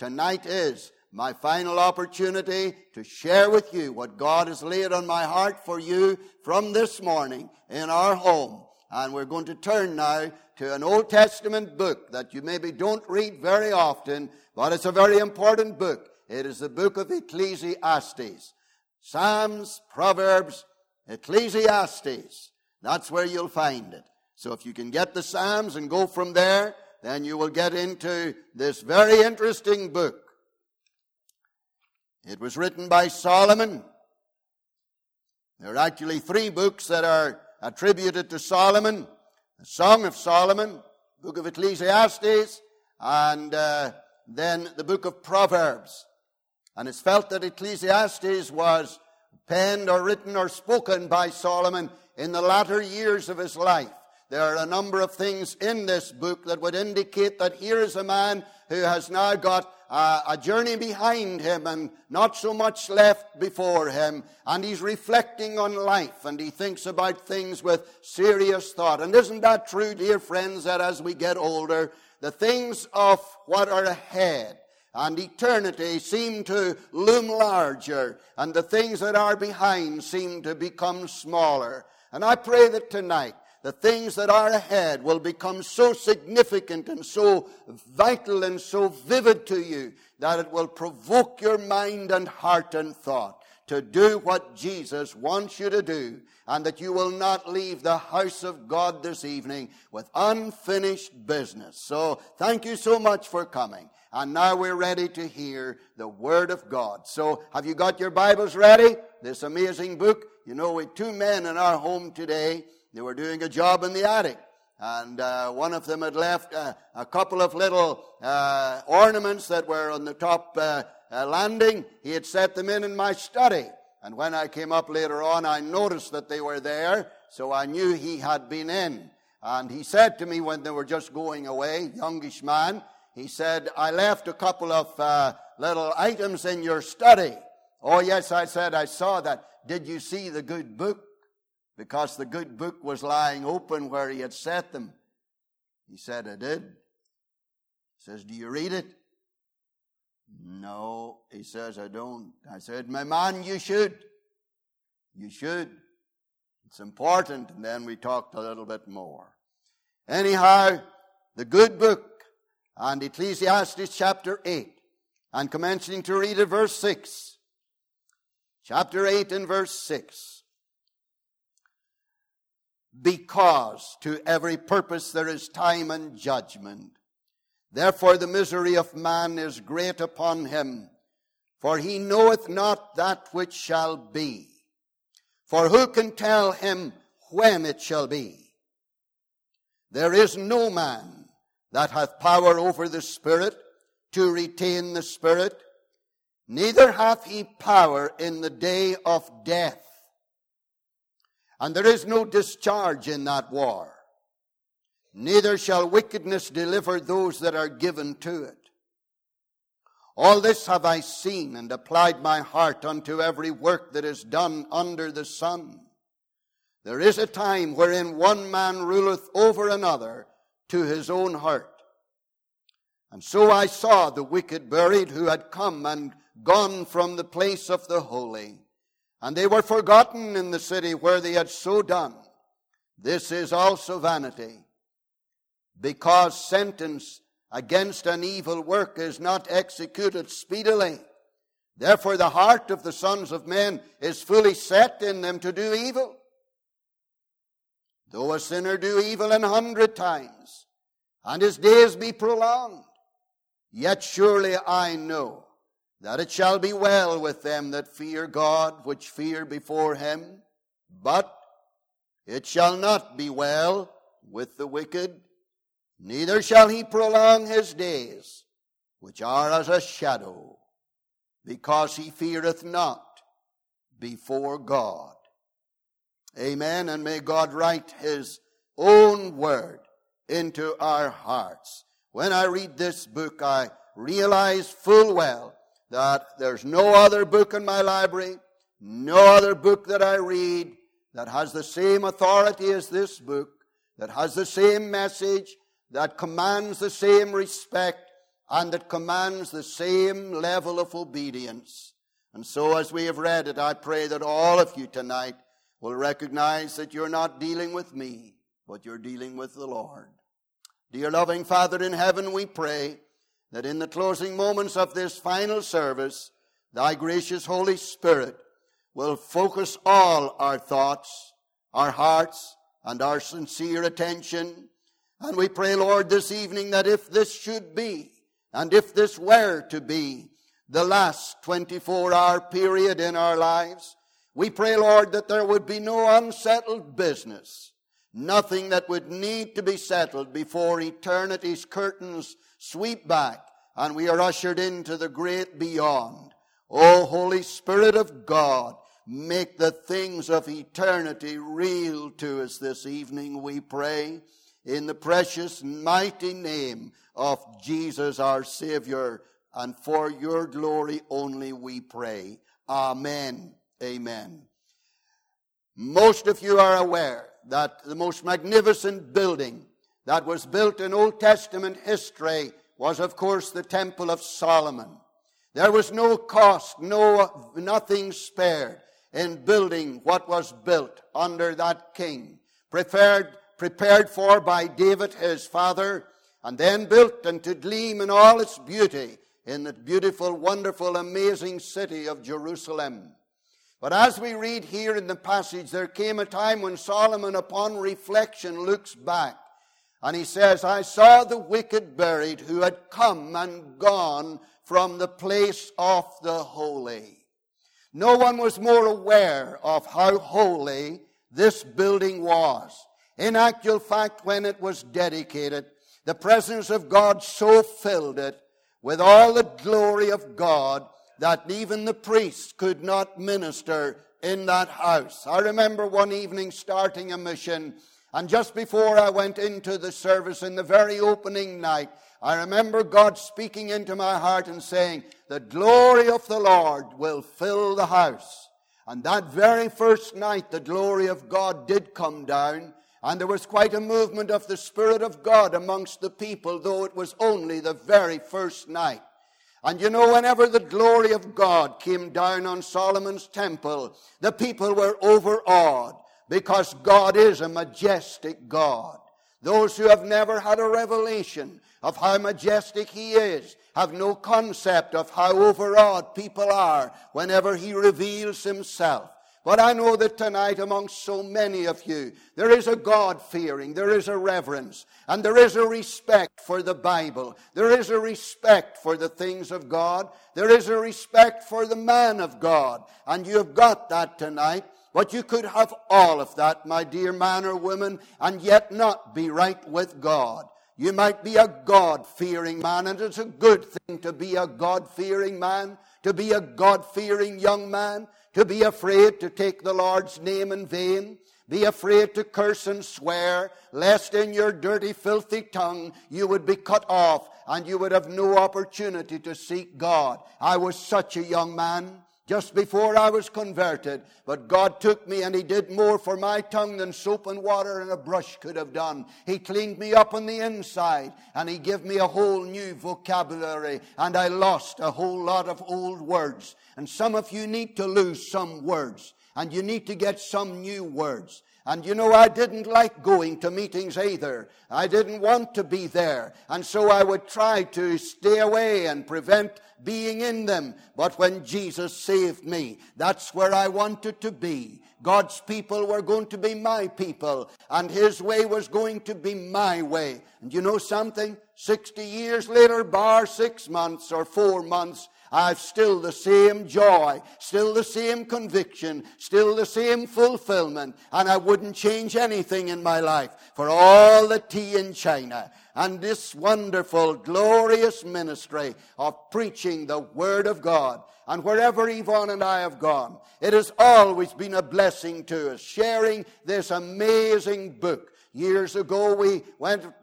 tonight is my final opportunity to share with you what God has laid on my heart for you from this morning in our home. And we're going to turn now to an Old Testament book that you maybe don't read very often, but it's a very important book. It is the book of Ecclesiastes. Psalms, Proverbs, Ecclesiastes. That's where you'll find it. So if you can get the Psalms and go from there, then you will get into this very interesting book. It was written by Solomon. There are actually three books that are attributed to Solomon. The Song of Solomon, Book of Ecclesiastes, and uh, then the Book of Proverbs. And it's felt that Ecclesiastes was penned or written or spoken by Solomon in the latter years of his life. There are a number of things in this book that would indicate that here is a man who has now got uh, a journey behind him and not so much left before him. And he's reflecting on life and he thinks about things with serious thought. And isn't that true, dear friends, that as we get older, the things of what are ahead and eternity seem to loom larger, and the things that are behind seem to become smaller. And I pray that tonight, the things that are ahead will become so significant and so vital and so vivid to you that it will provoke your mind and heart and thought to do what Jesus wants you to do, and that you will not leave the house of God this evening with unfinished business. So, thank you so much for coming. And now we're ready to hear the Word of God. So, have you got your Bibles ready? This amazing book. You know, we two men in our home today they were doing a job in the attic. And uh, one of them had left uh, a couple of little uh, ornaments that were on the top uh, uh, landing. He had set them in in my study. And when I came up later on, I noticed that they were there, so I knew he had been in. And he said to me when they were just going away, youngish man, he said, I left a couple of uh, little items in your study. Oh, yes, I said, I saw that. Did you see the good book? Because the good book was lying open where he had set them. He said, I did. He says, Do you read it? No, he says, I don't. I said, My man, you should. You should. It's important. And then we talked a little bit more. Anyhow, the good book and Ecclesiastes chapter 8 and commencing to read at verse 6. Chapter 8 and verse 6 because to every purpose there is time and judgment. Therefore the misery of man is great upon him, for he knoweth not that which shall be. For who can tell him when it shall be? There is no man that hath power over the Spirit to retain the Spirit, neither hath he power in the day of death. And there is no discharge in that war. Neither shall wickedness deliver those that are given to it. All this have I seen and applied my heart unto every work that is done under the sun. There is a time wherein one man ruleth over another to his own hurt. And so I saw the wicked buried who had come and gone from the place of the holy and they were forgotten in the city where they had so done. This is also vanity, because sentence against an evil work is not executed speedily. Therefore, the heart of the sons of men is fully set in them to do evil. Though a sinner do evil an hundred times, and his days be prolonged, yet surely I know that it shall be well with them that fear God, which fear before him. But it shall not be well with the wicked, neither shall he prolong his days, which are as a shadow, because he feareth not before God. Amen. And may God write his own word into our hearts. When I read this book, I realize full well that there's no other book in my library, no other book that I read that has the same authority as this book, that has the same message, that commands the same respect and that commands the same level of obedience. And so, as we have read it, I pray that all of you tonight will recognize that you're not dealing with me, but you're dealing with the Lord. Dear loving Father in heaven, we pray that in the closing moments of this final service, thy gracious Holy Spirit will focus all our thoughts, our hearts, and our sincere attention. And we pray, Lord, this evening that if this should be, and if this were to be, the last 24 hour period in our lives, we pray, Lord, that there would be no unsettled business, nothing that would need to be settled before eternity's curtains sweep back and we are ushered into the great beyond. O Holy Spirit of God, make the things of eternity real to us this evening, we pray, in the precious, mighty name of Jesus our Savior, and for your glory only we pray. Amen. Amen. Most of you are aware that the most magnificent building that was built in Old Testament history was, of course, the Temple of Solomon. There was no cost, no, nothing spared in building what was built under that king, prepared, prepared for by David his father, and then built and to gleam in all its beauty in the beautiful, wonderful, amazing city of Jerusalem. But as we read here in the passage, there came a time when Solomon, upon reflection, looks back and he says, I saw the wicked buried who had come and gone from the place of the holy. No one was more aware of how holy this building was. In actual fact, when it was dedicated, the presence of God so filled it with all the glory of God that even the priests could not minister in that house. I remember one evening starting a mission, and just before I went into the service in the very opening night, I remember God speaking into my heart and saying, The glory of the Lord will fill the house. And that very first night, the glory of God did come down, and there was quite a movement of the Spirit of God amongst the people, though it was only the very first night. And you know, whenever the glory of God came down on Solomon's temple, the people were overawed because God is a majestic God. Those who have never had a revelation of how majestic He is have no concept of how overawed people are whenever He reveals Himself. But I know that tonight, among so many of you, there is a God fearing, there is a reverence, and there is a respect for the Bible. There is a respect for the things of God. There is a respect for the man of God. And you've got that tonight. But you could have all of that, my dear man or woman, and yet not be right with God. You might be a God fearing man, and it's a good thing to be a God fearing man, to be a God fearing young man, to be afraid to take the Lord's name in vain, be afraid to curse and swear, lest in your dirty, filthy tongue you would be cut off and you would have no opportunity to seek God. I was such a young man just before I was converted. But God took me and He did more for my tongue than soap and water and a brush could have done. He cleaned me up on the inside and He gave me a whole new vocabulary and I lost a whole lot of old words. And some of you need to lose some words and you need to get some new words. And you know, I didn't like going to meetings either. I didn't want to be there. And so I would try to stay away and prevent being in them. But when Jesus saved me, that's where I wanted to be. God's people were going to be my people, and His way was going to be my way. And you know something? 60 years later, bar six months or four months, I've still the same joy, still the same conviction, still the same fulfillment, and I wouldn't change anything in my life for all the tea in China and this wonderful, glorious ministry of preaching the Word of God. And wherever Yvonne and I have gone, it has always been a blessing to us, sharing this amazing book. Years ago, we went a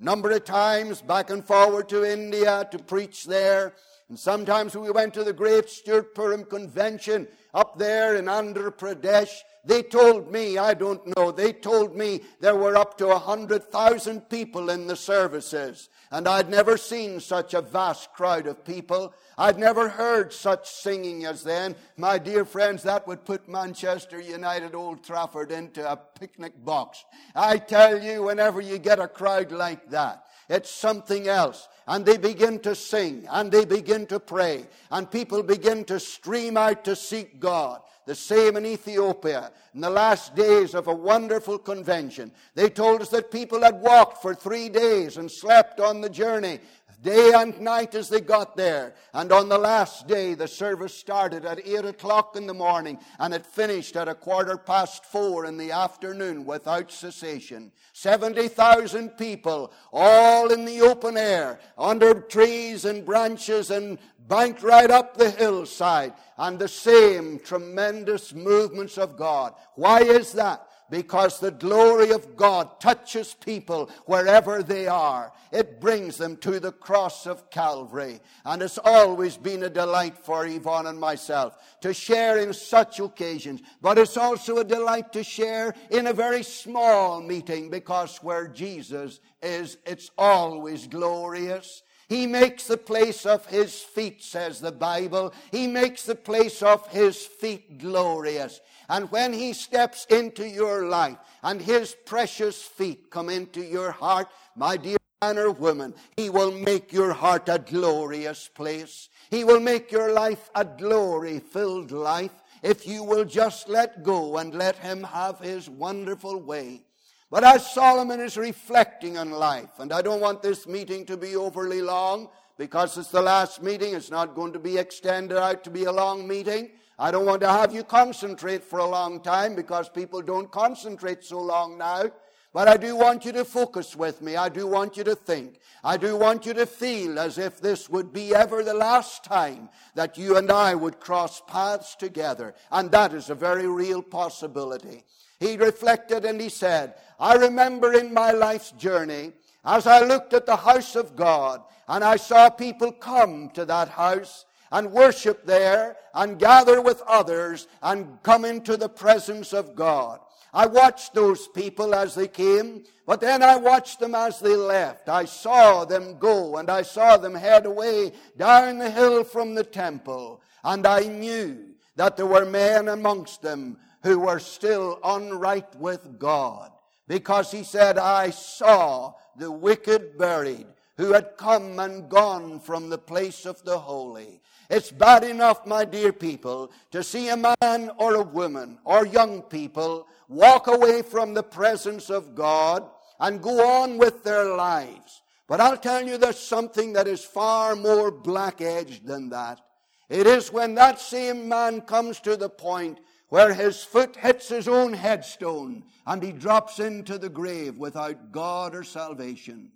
number of times back and forward to India to preach there. And sometimes we went to the great Stuartpuram convention up there in Andhra Pradesh. They told me, I don't know, they told me there were up to a hundred thousand people in the services. And I'd never seen such a vast crowd of people. I'd never heard such singing as then. My dear friends, that would put Manchester United Old Trafford into a picnic box. I tell you, whenever you get a crowd like that, it's something else. And they begin to sing and they begin to pray and people begin to stream out to seek God. The same in Ethiopia. In the last days of a wonderful convention, they told us that people had walked for three days and slept on the journey day and night as they got there. And on the last day, the service started at 8 o'clock in the morning and it finished at a quarter past four in the afternoon without cessation. 70,000 people, all in the open air, under trees and branches and banked right up the hillside, and the same tremendous movements of God. Why is that? Because the glory of God touches people wherever they are. It brings them to the cross of Calvary. And it's always been a delight for Yvonne and myself to share in such occasions. But it's also a delight to share in a very small meeting because where Jesus is, it's always glorious. He makes the place of his feet, says the Bible. He makes the place of his feet glorious. And when He steps into your life and His precious feet come into your heart, my dear man or woman, He will make your heart a glorious place. He will make your life a glory filled life if you will just let go and let Him have His wonderful way. But as Solomon is reflecting on life, and I don't want this meeting to be overly long because it's the last meeting, it's not going to be extended out to be a long meeting. I don't want to have you concentrate for a long time because people don't concentrate so long now. But I do want you to focus with me. I do want you to think. I do want you to feel as if this would be ever the last time that you and I would cross paths together. And that is a very real possibility. He reflected and he said, I remember in my life's journey, as I looked at the house of God and I saw people come to that house and worship there and gather with others and come into the presence of God. I watched those people as they came, but then I watched them as they left. I saw them go and I saw them head away down the hill from the temple. And I knew that there were men amongst them who were still unright with God. Because he said, I saw the wicked buried who had come and gone from the place of the holy. It's bad enough, my dear people, to see a man or a woman or young people walk away from the presence of God and go on with their lives. But I'll tell you there's something that is far more black edged than that. It is when that same man comes to the point where his foot hits his own headstone and he drops into the grave without God or salvation.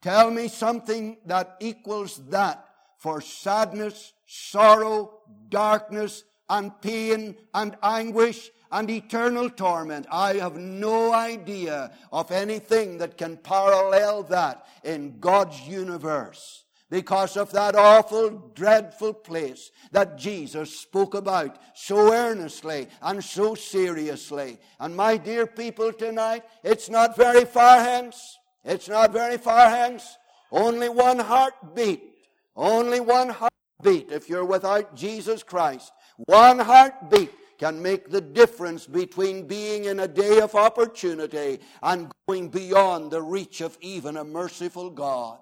Tell me something that equals that for sadness, sorrow, darkness, and pain and anguish and eternal torment. I have no idea of anything that can parallel that in God's universe because of that awful, dreadful place that Jesus spoke about so earnestly and so seriously. And my dear people tonight, it's not very far hence. It's not very far hence. Only one heartbeat only one heartbeat, if you're without Jesus Christ, one heartbeat can make the difference between being in a day of opportunity and going beyond the reach of even a merciful God.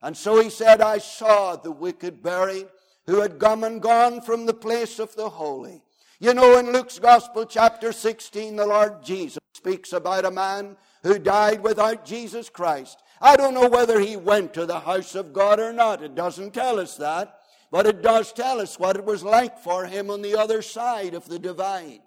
And so he said, I saw the wicked buried who had come and gone from the place of the holy. You know, in Luke's Gospel, chapter 16, the Lord Jesus speaks about a man who died without Jesus Christ. I don't know whether he went to the house of God or not. It doesn't tell us that. But it does tell us what it was like for him on the other side of the divide.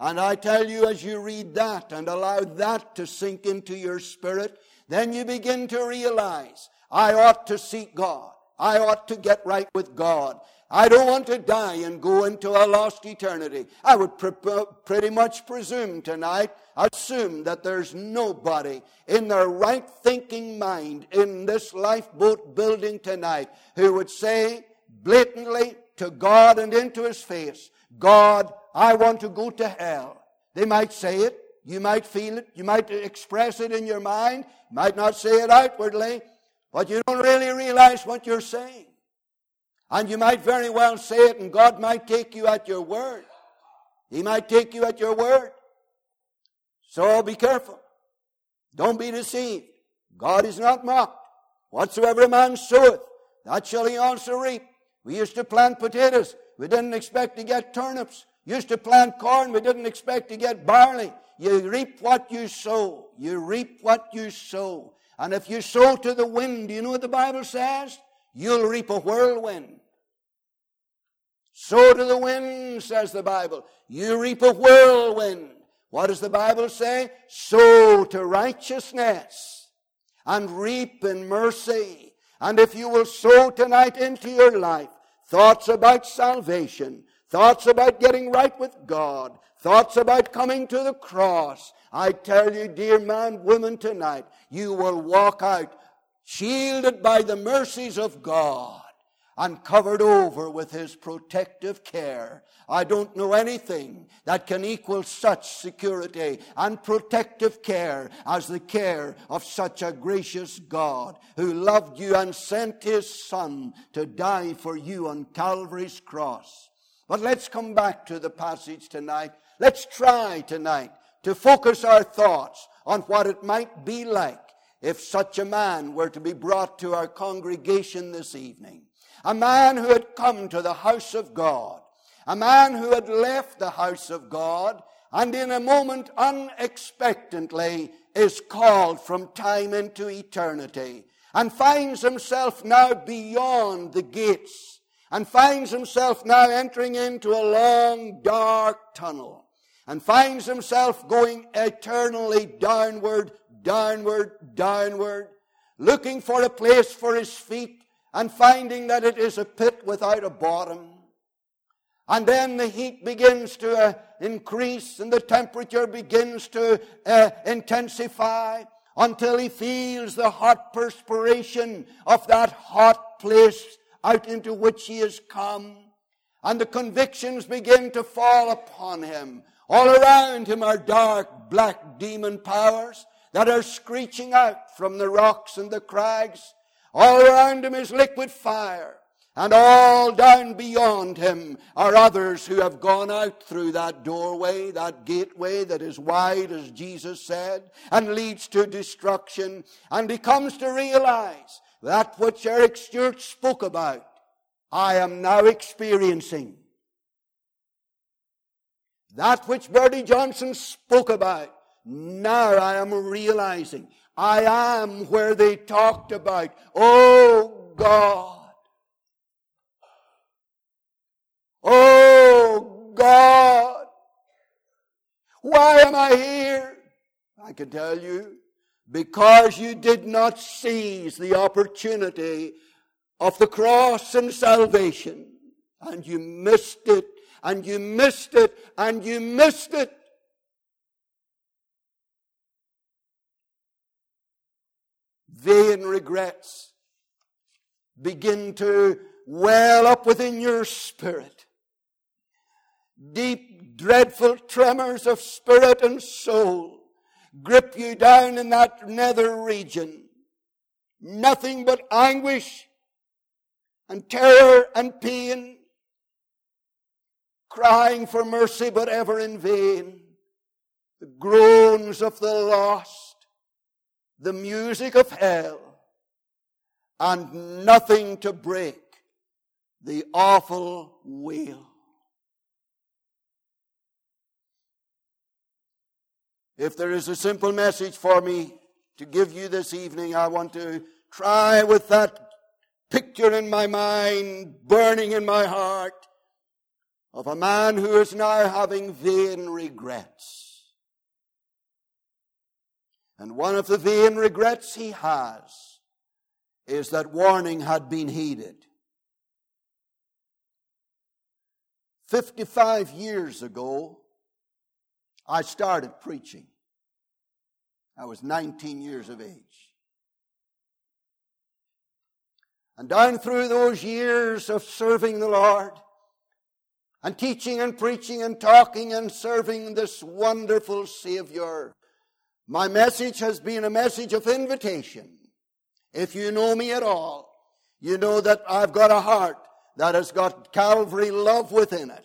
And I tell you, as you read that and allow that to sink into your spirit, then you begin to realize I ought to seek God. I ought to get right with God. I don't want to die and go into a lost eternity. I would pre- pretty much presume tonight, assume that there's nobody in their right thinking mind in this lifeboat building tonight who would say, blatantly to God and into His face, God, I want to go to hell. They might say it, you might feel it, you might express it in your mind, you might not say it outwardly, but you don't really realize what you're saying. And you might very well say it, and God might take you at your word. He might take you at your word. So be careful. Don't be deceived. God is not mocked. Whatsoever a man soweth, that shall he also reap. We used to plant potatoes. We didn't expect to get turnips. Used to plant corn. We didn't expect to get barley. You reap what you sow. You reap what you sow. And if you sow to the wind, do you know what the Bible says? You'll reap a whirlwind. Sow to the wind, says the Bible. You reap a whirlwind. What does the Bible say? Sow to righteousness and reap in mercy. And if you will sow tonight into your life thoughts about salvation, thoughts about getting right with God, thoughts about coming to the cross, I tell you, dear man, woman, tonight, you will walk out shielded by the mercies of God and covered over with His protective care. I don't know anything that can equal such security and protective care as the care of such a gracious God who loved you and sent His Son to die for you on Calvary's cross. But let's come back to the passage tonight. Let's try tonight to focus our thoughts on what it might be like if such a man were to be brought to our congregation this evening. A man who had come to the house of God. A man who had left the house of God and in a moment unexpectedly is called from time into eternity and finds himself now beyond the gates and finds himself now entering into a long dark tunnel and finds himself going eternally downward, downward, downward, looking for a place for his feet and finding that it is a pit without a bottom. And then the heat begins to uh, increase and the temperature begins to uh, intensify until he feels the hot perspiration of that hot place out into which he has come. And the convictions begin to fall upon him all around him are dark, black demon powers that are screeching out from the rocks and the crags. All around him is liquid fire. And all down beyond him are others who have gone out through that doorway, that gateway that is wide, as Jesus said, and leads to destruction. And he comes to realize that which Eric Stewart spoke about, I am now experiencing. That which Bertie Johnson spoke about, now I am realizing. I am where they talked about. Oh God. Oh God. Why am I here? I can tell you. Because you did not seize the opportunity of the cross and salvation. And you missed it and you missed it and you missed it. Vain regrets begin to well up within your spirit. Deep, dreadful tremors of spirit and soul grip you down in that nether region. Nothing but anguish and terror and pain crying for mercy, but ever in vain. The groans of the lost, the music of hell, and nothing to break the awful wail. If there is a simple message for me to give you this evening, I want to try with that picture in my mind, burning in my heart, of a man who is now having vain regrets. And one of the vain regrets he has is that warning had been heeded. 55 years ago, I started preaching. I was 19 years of age. And down through those years of serving the Lord, and teaching and preaching and talking and serving this wonderful Savior, my message has been a message of invitation. If you know me at all, you know that I've got a heart that has got Calvary love within it.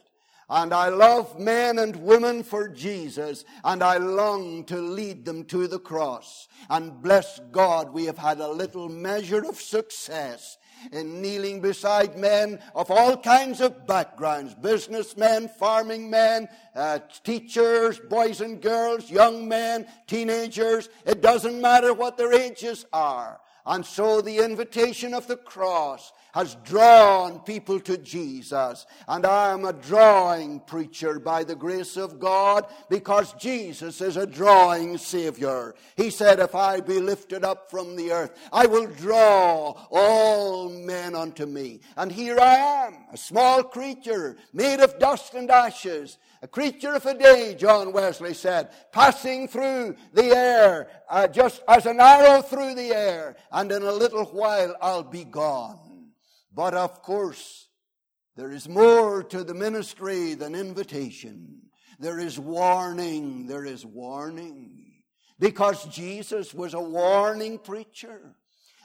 And I love men and women for Jesus, and I long to lead them to the cross. And bless God, we have had a little measure of success in kneeling beside men of all kinds of backgrounds businessmen, farming men, uh, teachers, boys and girls, young men, teenagers. It doesn't matter what their ages are. And so the invitation of the cross has drawn people to Jesus. And I am a drawing preacher by the grace of God because Jesus is a drawing Savior. He said, If I be lifted up from the earth, I will draw all men unto me. And here I am, a small creature made of dust and ashes. A creature of a day, John Wesley said, passing through the air, uh, just as an arrow through the air, and in a little while I'll be gone. But of course, there is more to the ministry than invitation. There is warning. There is warning. Because Jesus was a warning preacher.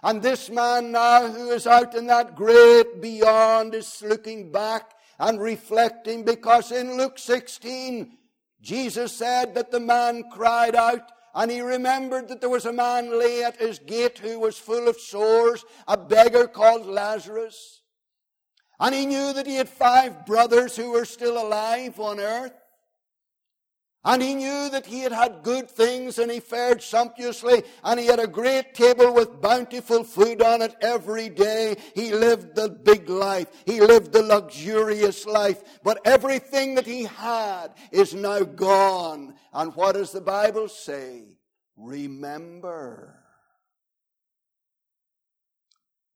And this man now who is out in that great beyond is looking back and reflecting because in Luke 16, Jesus said that the man cried out and he remembered that there was a man lay at his gate who was full of sores, a beggar called Lazarus. And he knew that he had five brothers who were still alive on earth. And he knew that he had had good things and he fared sumptuously and he had a great table with bountiful food on it every day. He lived the big life. He lived the luxurious life. But everything that he had is now gone. And what does the Bible say? Remember.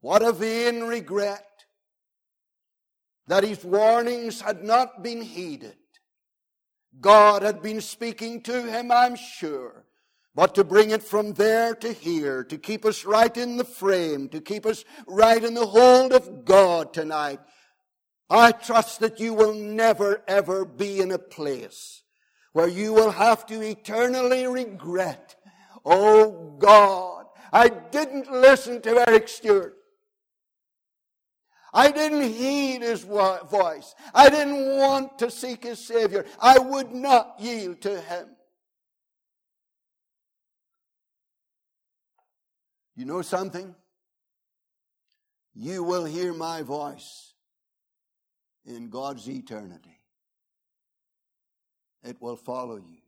What a vain regret that his warnings had not been heeded. God had been speaking to him, I'm sure. But to bring it from there to here, to keep us right in the frame, to keep us right in the hold of God tonight, I trust that you will never ever be in a place where you will have to eternally regret, oh God, I didn't listen to Eric Stewart. I didn't heed his voice. I didn't want to seek his Savior. I would not yield to him. You know something? You will hear my voice in God's eternity. It will follow you.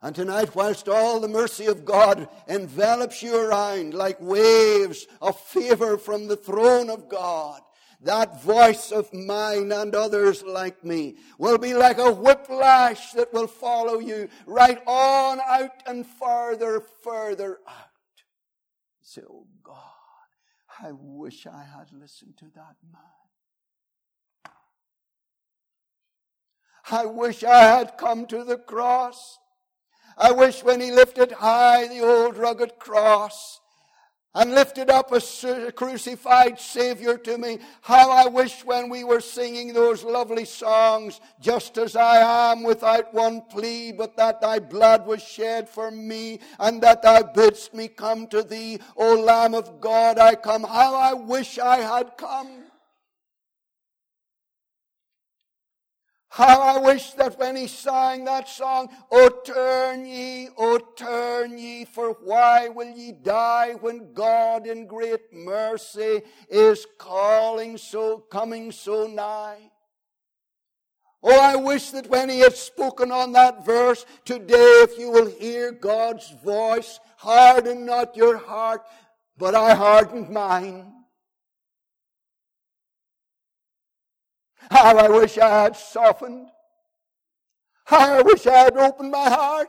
And tonight, whilst all the mercy of God envelops you around like waves of favor from the throne of God, that voice of mine and others like me will be like a whiplash that will follow you right on out and farther, further out. say, Oh God, I wish I had listened to that man. I wish I had come to the cross. I wish when he lifted high the old rugged cross and lifted up a crucified Savior to me, how I wish when we were singing those lovely songs, just as I am without one plea, but that thy blood was shed for me, and that thou bidst me come to thee, O Lamb of God, I come. How I wish I had come. How I wish that when he sang that song, O turn ye, O turn ye, for why will ye die when God in great mercy is calling so, coming so nigh? Oh, I wish that when he had spoken on that verse, today if you will hear God's voice, harden not your heart, but I hardened mine. How I wish I had softened. How I wish I had opened my heart.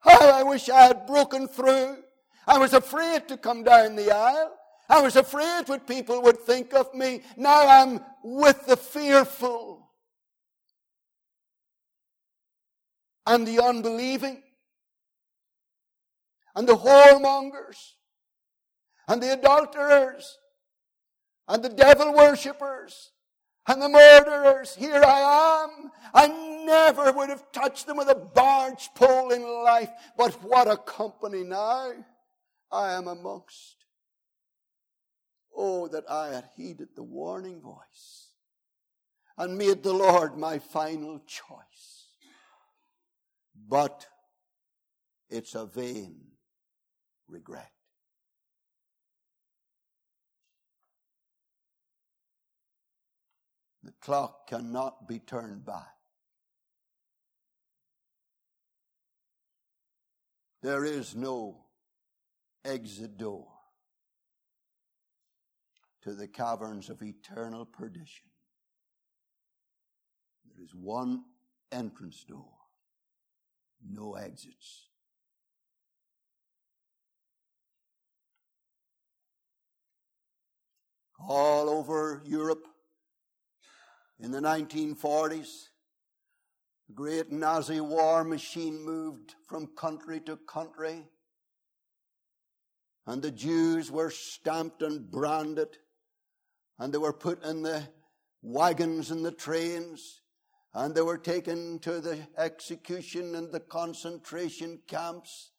How I wish I had broken through. I was afraid to come down the aisle. I was afraid what people would think of me. Now I'm with the fearful and the unbelieving. and the whoremongers and the adulterers and the devil worshippers and the murderers. Here I am. I never would have touched them with a barge pole in life, but what a company now I am amongst. Oh, that I had heeded the warning voice and made the Lord my final choice. But it's a vain regret. The clock cannot be turned back. There is no exit door to the caverns of eternal perdition. There is one entrance door, no exits. All over Europe, in the 1940s, the great Nazi war machine moved from country to country. And the Jews were stamped and branded. And they were put in the wagons and the trains. And they were taken to the execution and the concentration camps.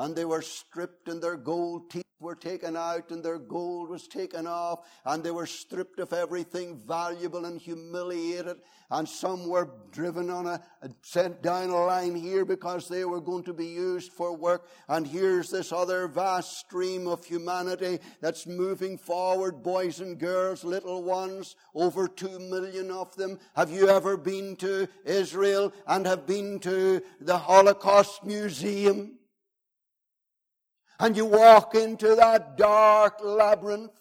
And they were stripped and their gold teeth were taken out and their gold was taken off. And they were stripped of everything valuable and humiliated. And some were driven on a, sent down a line here because they were going to be used for work. And here's this other vast stream of humanity that's moving forward boys and girls little ones over two million of them. Have you ever been to Israel and have been to the Holocaust Museum and you walk into that dark labyrinth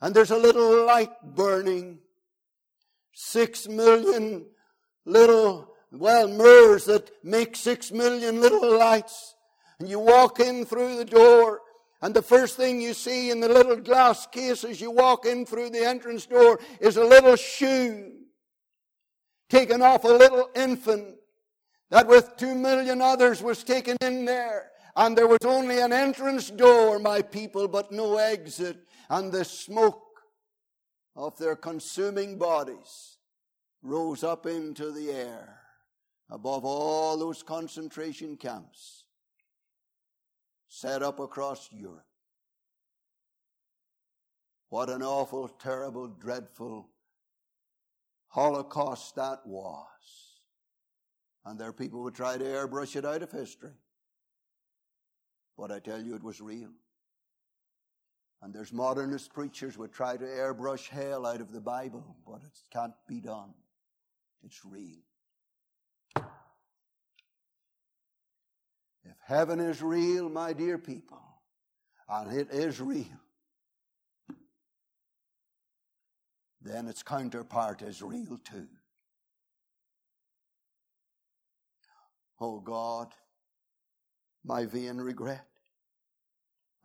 and there's a little light burning. Six million little, well, mirrors that make six million little lights. And you walk in through the door and the first thing you see in the little glass case as you walk in through the entrance door is a little shoe taken off a little infant that with two million others was taken in there. And there was only an entrance door, my people, but no exit. And the smoke of their consuming bodies rose up into the air above all those concentration camps set up across Europe. What an awful, terrible, dreadful Holocaust that was. And there people would try to airbrush it out of history. But I tell you, it was real. And there's modernist preachers would try to airbrush hell out of the Bible, but it can't be done. It's real. If heaven is real, my dear people, and it is real, then its counterpart is real too. Oh God, my vain regret.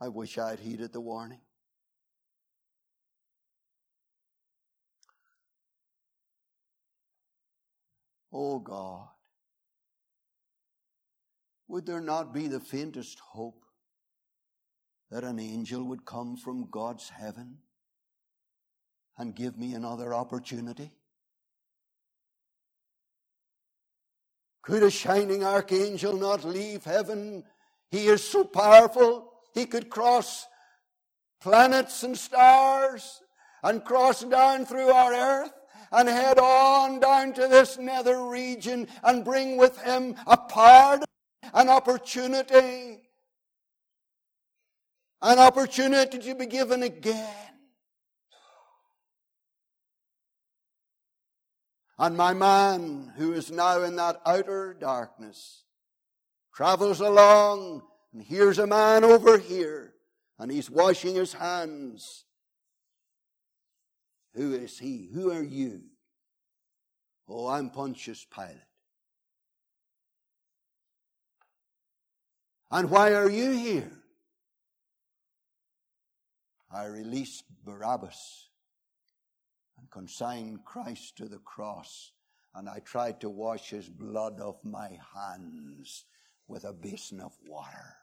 I wish I'd heeded the warning. Oh God, would there not be the faintest hope that an angel would come from God's heaven and give me another opportunity? Could a shining archangel not leave heaven? He is so powerful he could cross planets and stars and cross down through our earth and head on down to this nether region and bring with him a pardon, an opportunity, an opportunity to be given again. And my man, who is now in that outer darkness, travels along and hears a man over here, and he's washing his hands. Who is he? Who are you? Oh, I'm Pontius Pilate. And why are you here? I released Barabbas consigned Christ to the cross and I tried to wash his blood off my hands with a basin of water.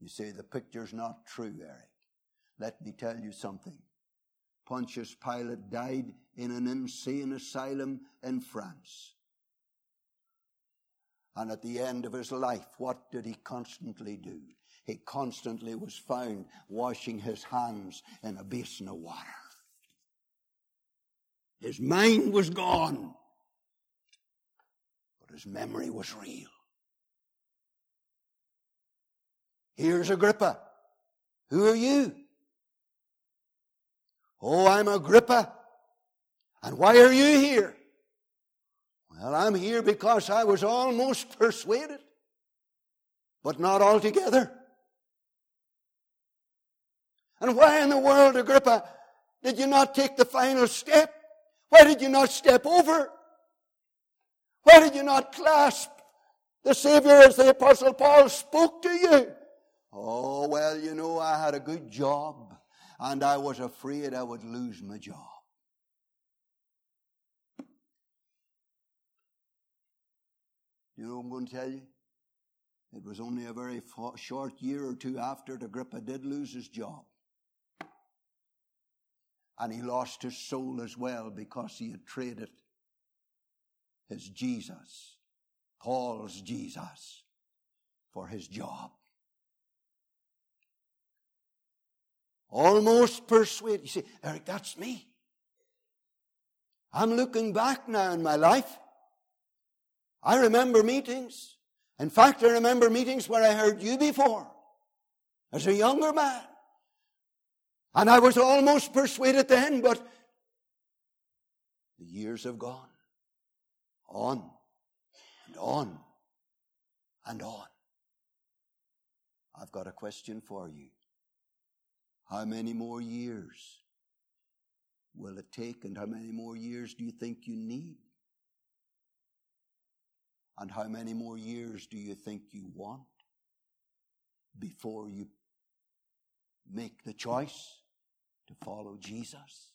You say the picture's not true, Eric. Let me tell you something. Pontius Pilate died in an insane asylum in France. And at the end of his life, what did he constantly do? He constantly was found washing his hands in a basin of water. His mind was gone, but his memory was real. Here's Agrippa. Who are you? Oh, I'm Agrippa. And why are you here? Well, I'm here because I was almost persuaded, but not altogether. And why in the world, Agrippa, did you not take the final step? Why did you not step over? Why did you not clasp the Savior as the Apostle Paul spoke to you? Oh, well, you know, I had a good job and I was afraid I would lose my job. You know I'm going to tell you? It was only a very short year or two after Agrippa did lose his job. And he lost his soul as well because he had traded his Jesus, Paul's Jesus, for his job. Almost persuaded. You say, Eric, that's me. I'm looking back now in my life. I remember meetings. In fact, I remember meetings where I heard you before as a younger man. And I was almost persuaded then, but the years have gone on and on and on. I've got a question for you. How many more years will it take, and how many more years do you think you need? And how many more years do you think you want before you make the choice to follow Jesus?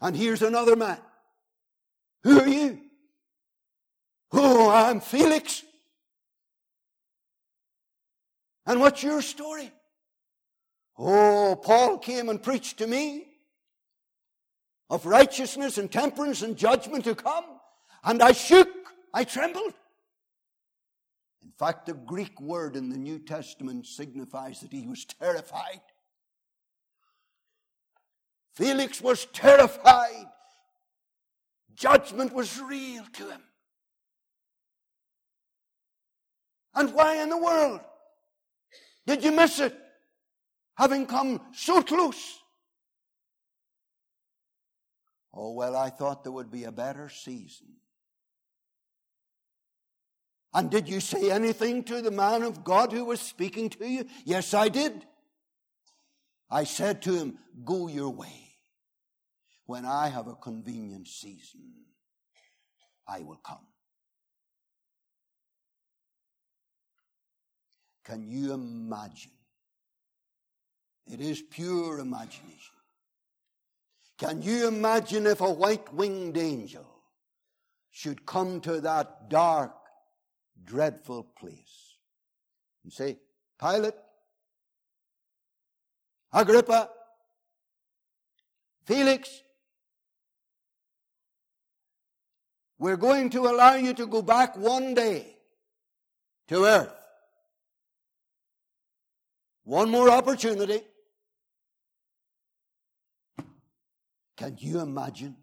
And here's another man. Who are you? Oh, I'm Felix. And what's your story? Oh, Paul came and preached to me of righteousness and temperance and judgment to come. And I shook, I trembled. Fact, the Greek word in the New Testament signifies that he was terrified. Felix was terrified. Judgment was real to him. And why in the world? Did you miss it? Having come so close. Oh, well, I thought there would be a better season. And did you say anything to the man of God who was speaking to you? Yes, I did. I said to him, Go your way. When I have a convenient season, I will come. Can you imagine? It is pure imagination. Can you imagine if a white winged angel should come to that dark, dreadful place You say, Pilate, Agrippa, Felix, we're going to allow you to go back one day to earth. One more opportunity. Can you imagine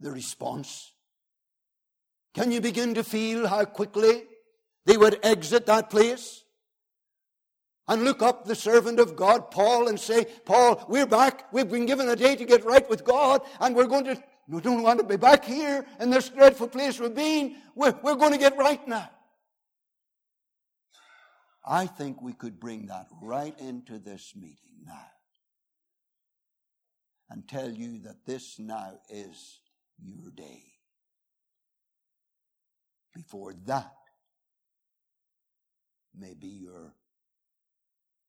the response? Can you begin to feel how quickly they would exit that place? And look up the servant of God, Paul, and say, Paul, we're back. We've been given a day to get right with God, and we're going to, we don't want to be back here in this dreadful place we've been. We're, we're going to get right now. I think we could bring that right into this meeting now and tell you that this now is your day. Before that may be your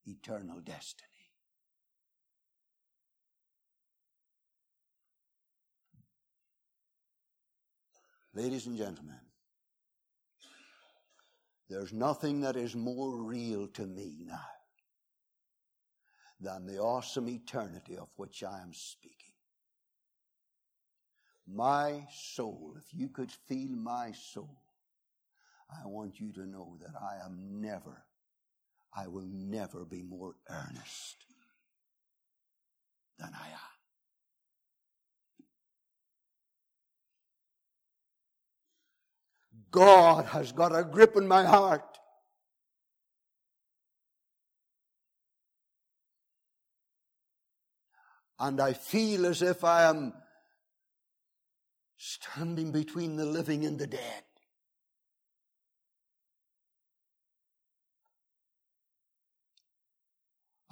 eternal destiny. Ladies and gentlemen, There's nothing that is more real to me now than the awesome eternity of which I am speaking. My soul, if you could feel my soul, I want you to know that I am never, I will never be more earnest than I am. God has got a grip in my heart. And I feel as if I am standing between the living and the dead.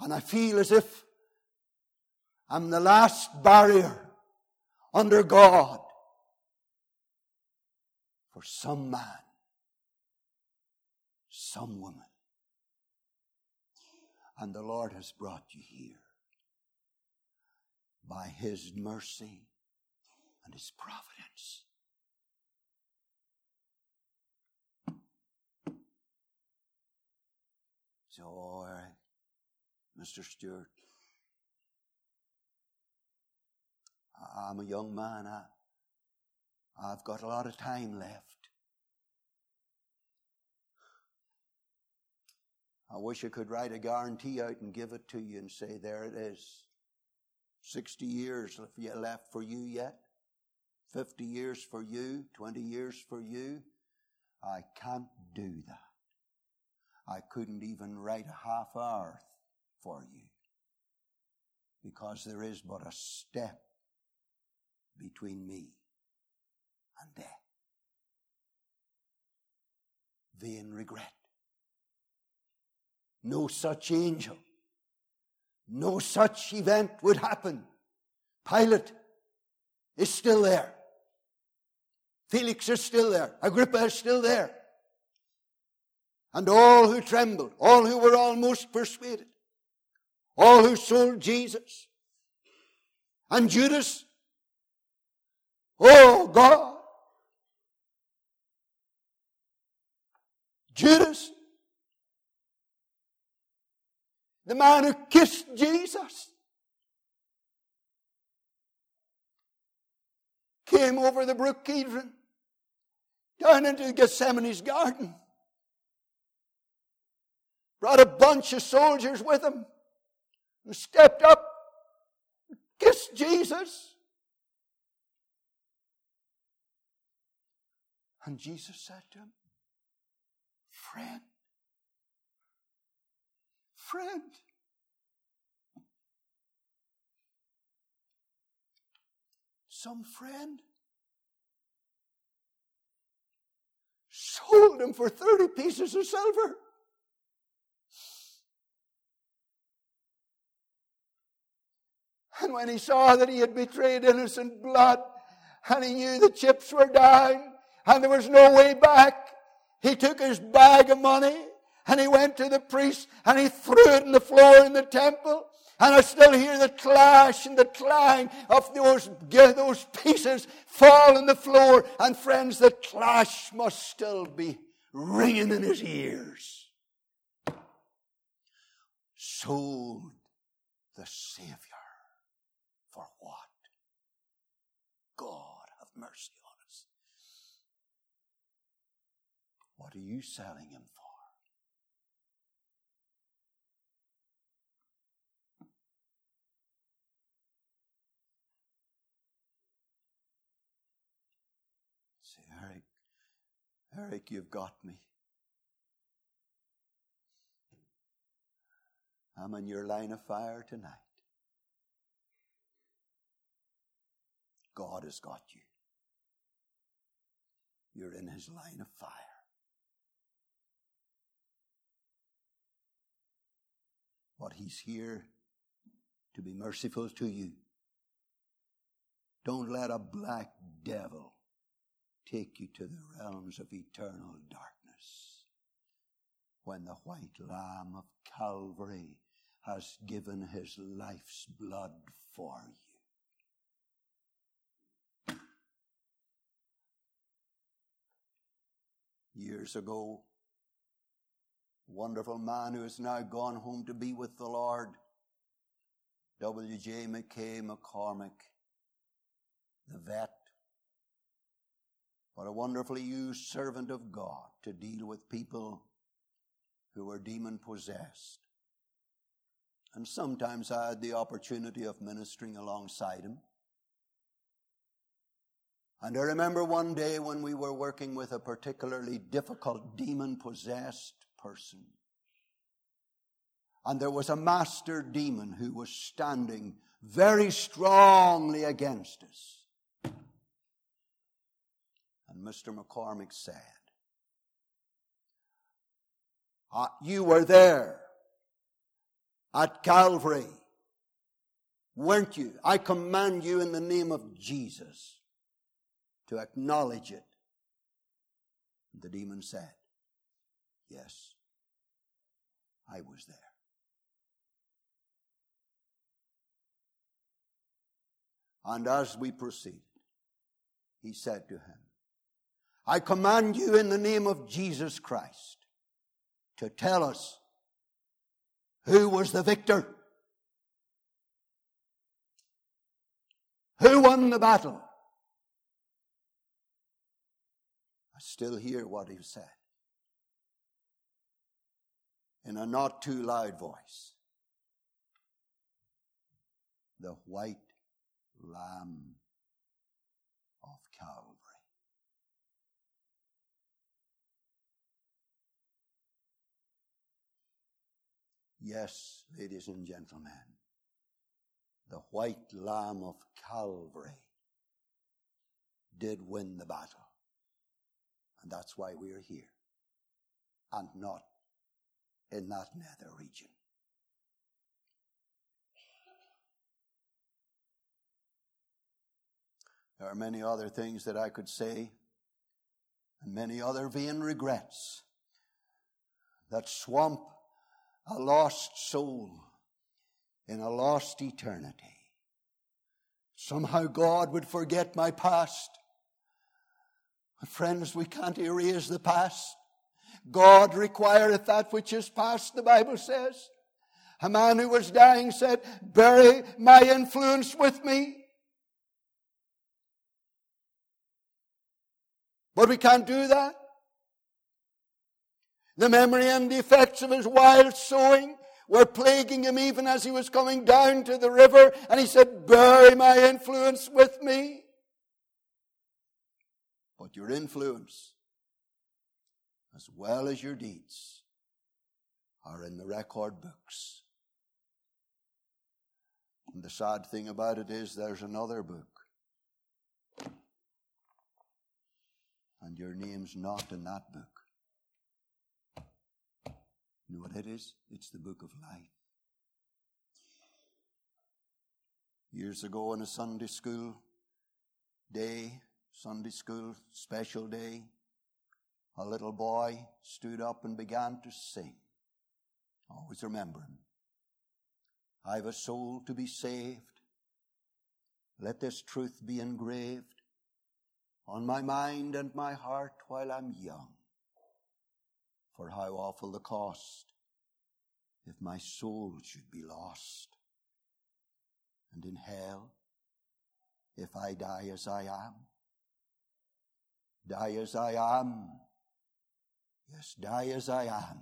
And I feel as if I'm the last barrier under God for some man, some woman. And the Lord has brought you here by His mercy and His providence. Right, Mr. Stewart, I'm a young man. I, I've got a lot of time left. I wish I could write a guarantee out and give it to you and say, there it is. 60 years left for you yet. 50 years for you. 20 years for you. I can't do that. I couldn't even write a half hour for you because there is but a step between me and death. Vain regret. No such angel, no such event would happen. Pilate is still there. Felix is still there. Agrippa is still there. And all who trembled, all who were almost persuaded, all who sold Jesus, and Judas, oh God, Judas, the man who kissed Jesus, came over the brook Kidron. Down into Gethsemane's garden. Brought a bunch of soldiers with him and stepped up, kissed Jesus. And Jesus said to him, Friend, friend, some friend sold him for 30 pieces of silver. And when he saw that he had betrayed innocent blood, and he knew the chips were down, and there was no way back, he took his bag of money, and he went to the priest, and he threw it on the floor in the temple, and I still hear the clash and the clang of those, those pieces fall on the floor. And friends, the clash must still be ringing in his ears. Sold the Savior. For what? God have mercy on us. What are you selling him for? Say, Eric, Eric, you've got me. I'm in your line of fire tonight. God has got you. You're in his line of fire. But he's here to be merciful to you. Don't let a black devil take you to the realms of eternal darkness. When the white lamb of Calvary has given his life's blood for you. Years ago, wonderful man who has now gone home to be with the Lord, W.J. McKay McCormick, the vet. What a wonderfully used servant of God to deal with people who were demon possessed. And sometimes I had the opportunity of ministering alongside him. And I remember one day when we were working with a particularly difficult demon possessed person. And there was a master demon who was standing very strongly against us. And Mr. McCormick said, uh, You were there at Calvary, weren't you? I command you in the name of Jesus to acknowledge it. The demon said, Yes, I was there. And as we proceeded, he said to him, I command you in the name of Jesus Christ to tell us who was the victor? Who won the battle? I still hear what he said in a not too loud voice. The white lamb of Calvary. Yes, ladies and gentlemen, the white lamb of Calvary did win the battle. And that's why we're here and not in that nether region. There are many other things that I could say and many other vain regrets that swamp a lost soul in a lost eternity. Somehow God would forget my past. Friends, we can't erase the past. God requireth that which is past, the Bible says. A man who was dying said, bury my influence with me. But we can't do that. The memory and the effects of his wild sowing were plaguing him even as he was coming down to the river, and he said, Bury my influence with me. But your influence, as well as your deeds, are in the record books. And the sad thing about it is there's another book. And your name's not in that book. You know what it is? It's the book of life. Years ago in a Sunday school day, Sunday school special day, a little boy stood up and began to sing. Always remember him. I've a soul to be saved. Let this truth be engraved on my mind and my heart while I'm young. For how awful the cost if my soul should be lost. And in hell, if I die as I am, die as I am, yes, die as I am,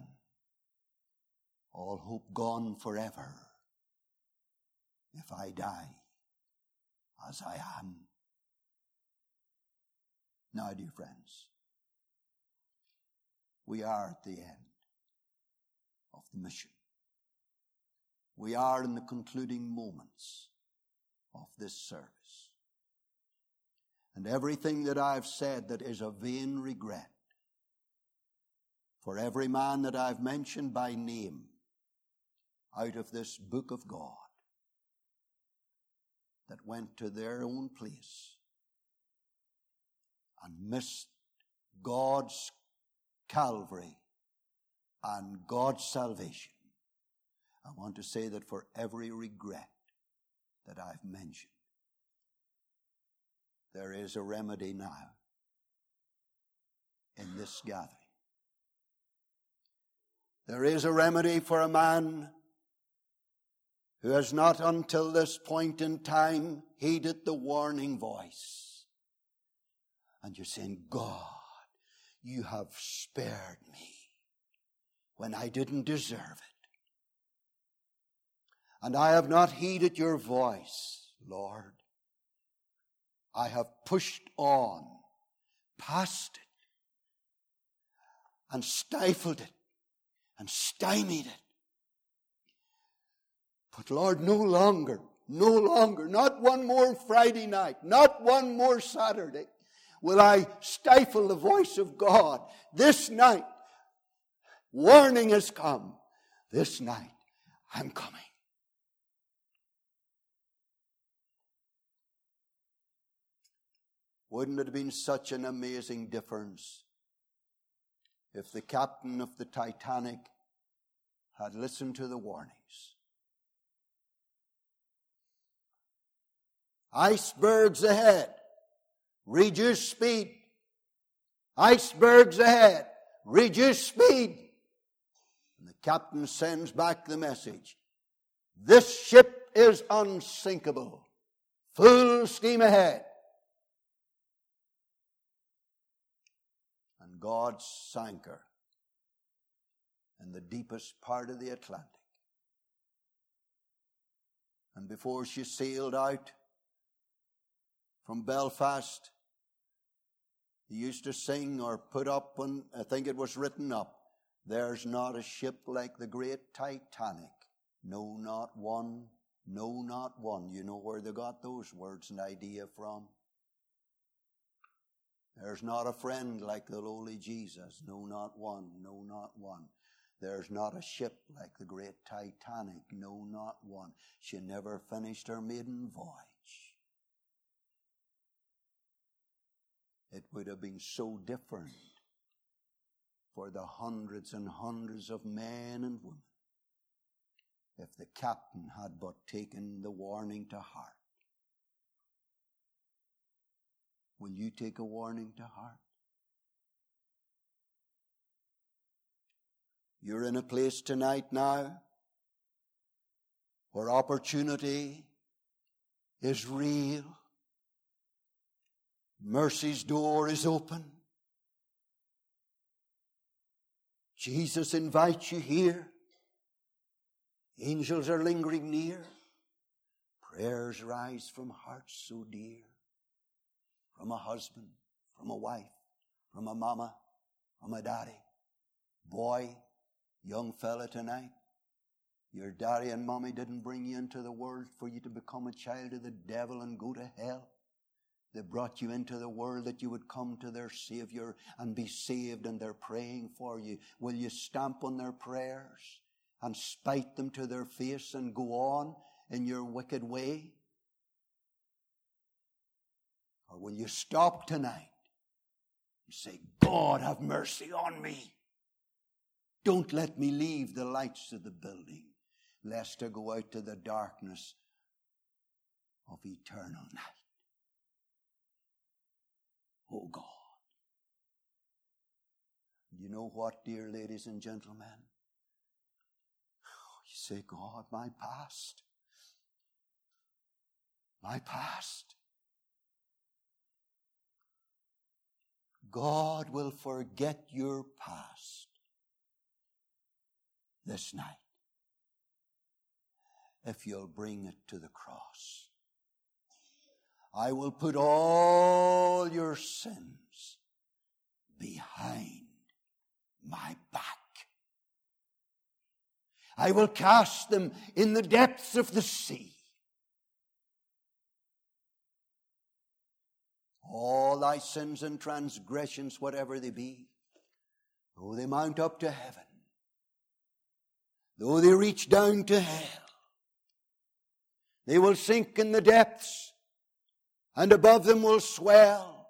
all hope gone forever, if I die as I am. Now, dear friends, we are at the end of the mission. We are in the concluding moments of this service. And everything that I've said that is a vain regret, for every man that I've mentioned by name out of this book of God that went to their own place and missed God's Calvary and God's salvation. I want to say that for every regret that I've mentioned, there is a remedy now in this gathering. There is a remedy for a man who has not until this point in time heeded the warning voice. And you're saying, God, you have spared me when I didn't deserve it. And I have not heeded your voice, Lord. I have pushed on past it and stifled it and stymied it. But Lord, no longer, no longer, not one more Friday night, not one more Saturday will I stifle the voice of God. This night, warning has come. This night, I'm coming. Wouldn't it have been such an amazing difference if the captain of the Titanic had listened to the warnings? Icebergs ahead. Reduce speed. Icebergs ahead. Reduce speed. And the captain sends back the message. This ship is unsinkable. Full steam ahead. God sank her in the deepest part of the Atlantic. And before she sailed out from Belfast, he used to sing or put up, and I think it was written up, there's not a ship like the great Titanic. No, not one. No, not one. You know where they got those words and idea from? There's not a friend like the lowly Jesus. No, not one. No, not one. There's not a ship like the great Titanic. No, not one. She never finished her maiden voyage. It would have been so different for the hundreds and hundreds of men and women if the captain had but taken the warning to heart. Will you take a warning to heart? You're in a place tonight now where opportunity is real. Mercy's door is open. Jesus invites you here. Angels are lingering near. Prayers rise from hearts so dear from a husband, from a wife, from a mama, from a daddy. Boy, young fella tonight, your daddy and mommy didn't bring you into the world for you to become a child of the devil and go to hell. They brought you into the world that you would come to their Savior and be saved, and they're praying for you. Will you stamp on their prayers and spite them to their face and go on in your wicked way? Or will you stop tonight and say, God, have mercy on me? Don't let me leave the lights of the building, lest I go out to the darkness of eternal night. Oh God. You know what, dear ladies and gentlemen? You say, God, my past, my past. God will forget your past this night if you'll bring it to the cross. I will put all your sins behind my back. I will cast them in the depths of the sea. All thy sins and transgressions, whatever they be, though they mount up to heaven, though they reach down to hell, they will sink in the depths, and above them will swell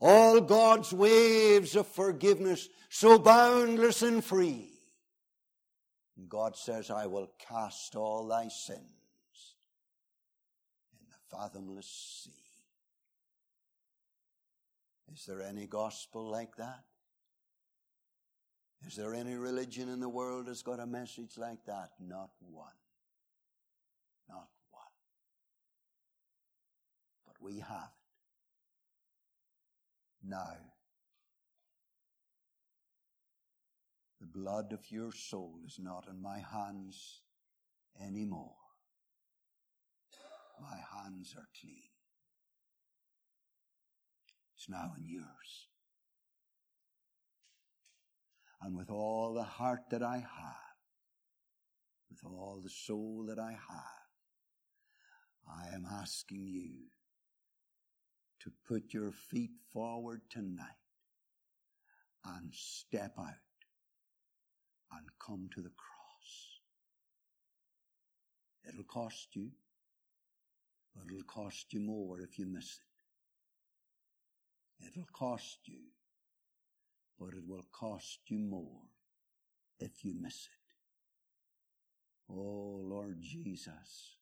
all God's waves of forgiveness, so boundless and free. And God says, I will cast all thy sins in the fathomless sea. Is there any gospel like that? Is there any religion in the world that's got a message like that? Not one. Not one. But we have it. Now, the blood of your soul is not in my hands anymore. My hands are clean. It's now in yours. And with all the heart that I have, with all the soul that I have, I am asking you to put your feet forward tonight and step out and come to the cross. It'll cost you, but it'll cost you more if you miss it. It'll cost you, but it will cost you more if you miss it. Oh Lord Jesus,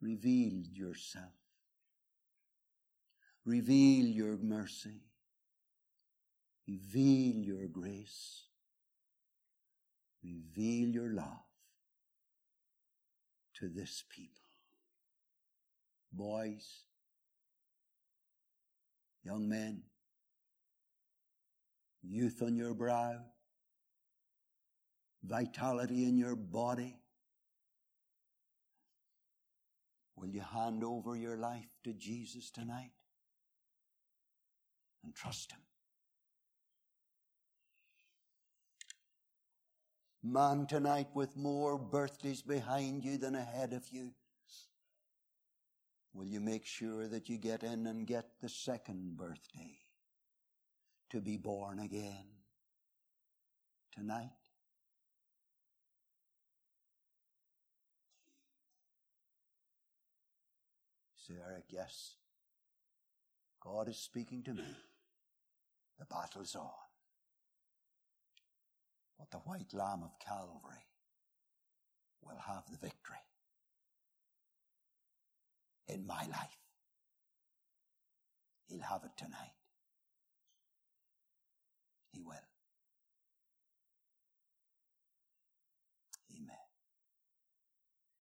reveal yourself. Reveal your mercy. Reveal your grace. Reveal your love to this people. Boys, young men, youth on your brow, vitality in your body. Will you hand over your life to Jesus tonight and trust Him? Man tonight with more birthdays behind you than ahead of you. Will you make sure that you get in and get the second birthday to be born again tonight? Say, Eric, yes. God is speaking to me. The battle's on. But the white lamb of Calvary will have the victory in my life. He'll have it tonight.